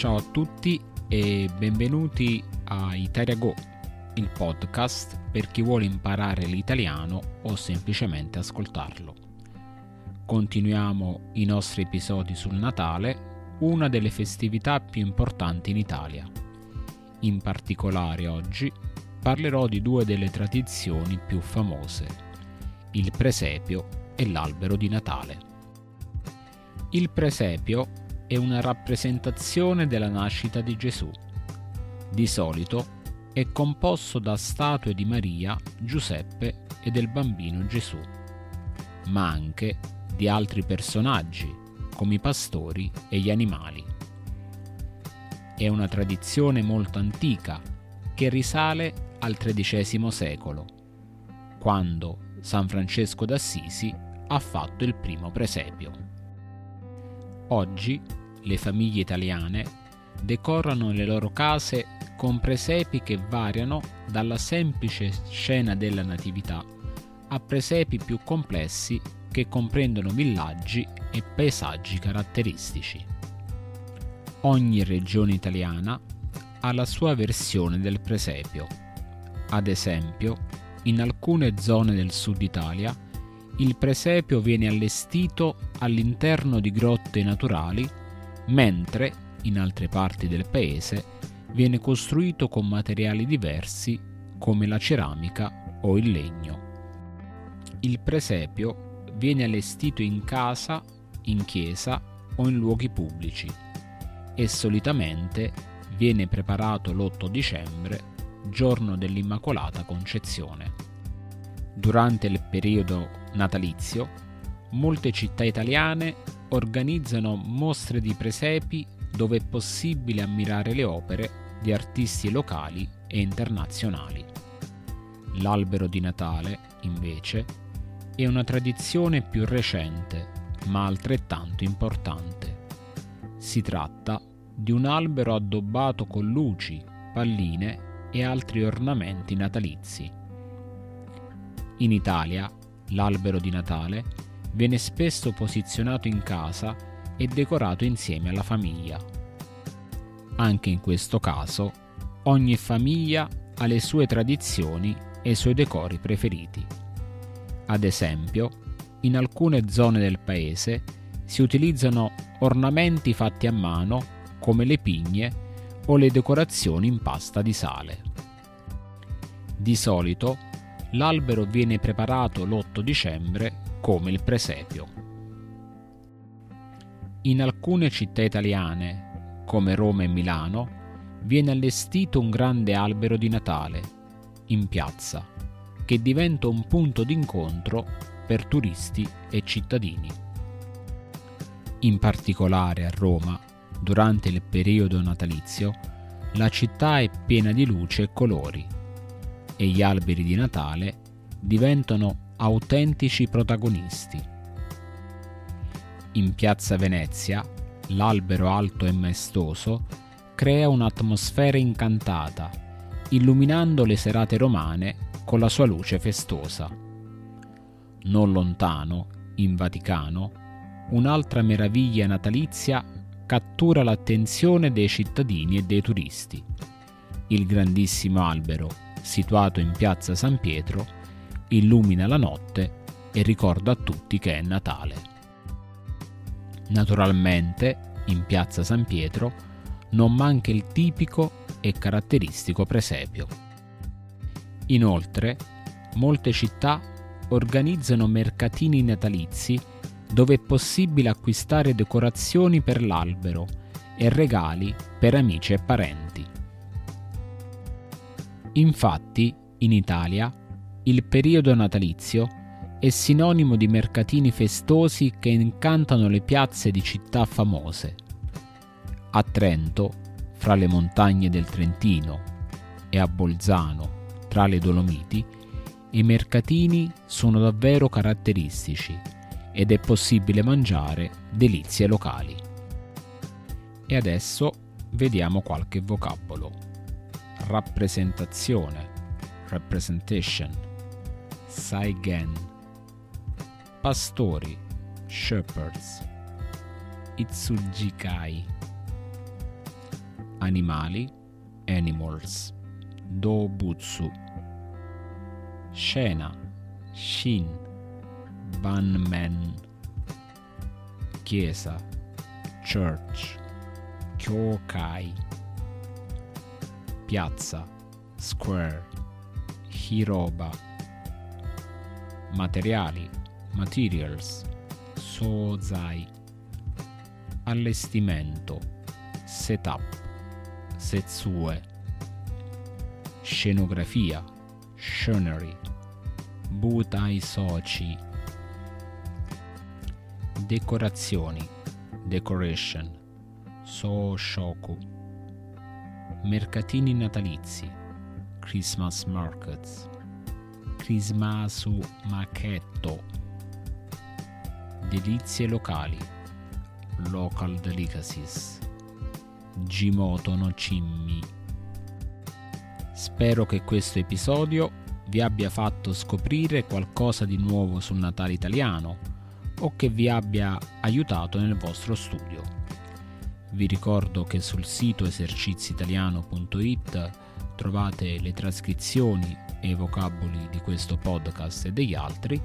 Ciao a tutti e benvenuti a Italia Go, il podcast per chi vuole imparare l'italiano o semplicemente ascoltarlo. Continuiamo i nostri episodi sul Natale, una delle festività più importanti in Italia. In particolare oggi parlerò di due delle tradizioni più famose, il presepio e l'albero di Natale. Il presepio è una rappresentazione della nascita di Gesù. Di solito è composto da statue di Maria, Giuseppe e del bambino Gesù, ma anche di altri personaggi come i pastori e gli animali. È una tradizione molto antica che risale al XIII secolo, quando San Francesco d'Assisi ha fatto il primo presepio. Oggi le famiglie italiane decorano le loro case con presepi che variano dalla semplice scena della Natività a presepi più complessi che comprendono villaggi e paesaggi caratteristici. Ogni regione italiana ha la sua versione del presepio ad esempio, in alcune zone del sud Italia il presepio viene allestito all'interno di grotte naturali, mentre in altre parti del paese viene costruito con materiali diversi come la ceramica o il legno. Il presepio viene allestito in casa, in chiesa o in luoghi pubblici e solitamente viene preparato l'8 dicembre giorno dell'Immacolata Concezione. Durante il periodo natalizio, molte città italiane organizzano mostre di presepi dove è possibile ammirare le opere di artisti locali e internazionali. L'albero di Natale, invece, è una tradizione più recente, ma altrettanto importante. Si tratta di un albero addobbato con luci, palline e altri ornamenti natalizi. In Italia, l'albero di Natale viene spesso posizionato in casa e decorato insieme alla famiglia. Anche in questo caso, ogni famiglia ha le sue tradizioni e i suoi decori preferiti. Ad esempio, in alcune zone del paese si utilizzano ornamenti fatti a mano come le pigne o le decorazioni in pasta di sale. Di solito l'albero viene preparato l'8 dicembre come il presepio. In alcune città italiane, come Roma e Milano, viene allestito un grande albero di Natale in piazza, che diventa un punto d'incontro per turisti e cittadini. In particolare a Roma durante il periodo natalizio, la città è piena di luce e colori e gli alberi di Natale diventano autentici protagonisti. In piazza Venezia, l'albero alto e maestoso crea un'atmosfera incantata, illuminando le serate romane con la sua luce festosa. Non lontano, in Vaticano, un'altra meraviglia natalizia cattura l'attenzione dei cittadini e dei turisti. Il grandissimo albero, situato in piazza San Pietro, illumina la notte e ricorda a tutti che è Natale. Naturalmente, in piazza San Pietro, non manca il tipico e caratteristico presepio. Inoltre, molte città organizzano mercatini natalizi dove è possibile acquistare decorazioni per l'albero e regali per amici e parenti. Infatti, in Italia, il periodo natalizio è sinonimo di mercatini festosi che incantano le piazze di città famose. A Trento, fra le montagne del Trentino, e a Bolzano, tra le Dolomiti, i mercatini sono davvero caratteristici ed è possibile mangiare delizie locali. E adesso vediamo qualche vocabolo. Rappresentazione, representation, saigen, pastori, shepherds, itsujikai, animali, animals, dobutsu, scena, shin, banmen, chiesa, church, kyokai, piazza, square, hiroba, materiali, materials, sozai, allestimento, setup, setsue, scenografia, scenery, butai soci, decorazioni, decoration, so-shoku, mercatini natalizi, Christmas markets, Christmasu Machetto, delizie locali, local delicacies, Gimoto no Cimmi. Spero che questo episodio vi abbia fatto scoprire qualcosa di nuovo sul Natale italiano o che vi abbia aiutato nel vostro studio. Vi ricordo che sul sito eserciziitaliano.it trovate le trascrizioni e i vocaboli di questo podcast e degli altri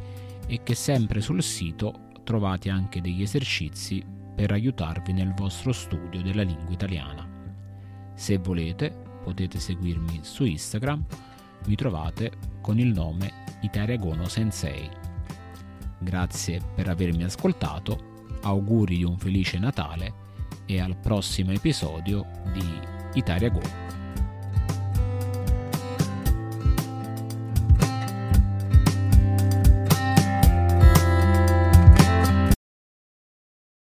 e che sempre sul sito trovate anche degli esercizi per aiutarvi nel vostro studio della lingua italiana. Se volete potete seguirmi su Instagram, mi trovate con il nome Itariagono Sensei. Grazie per avermi ascoltato, auguri di un felice Natale e al prossimo episodio di Itariagono.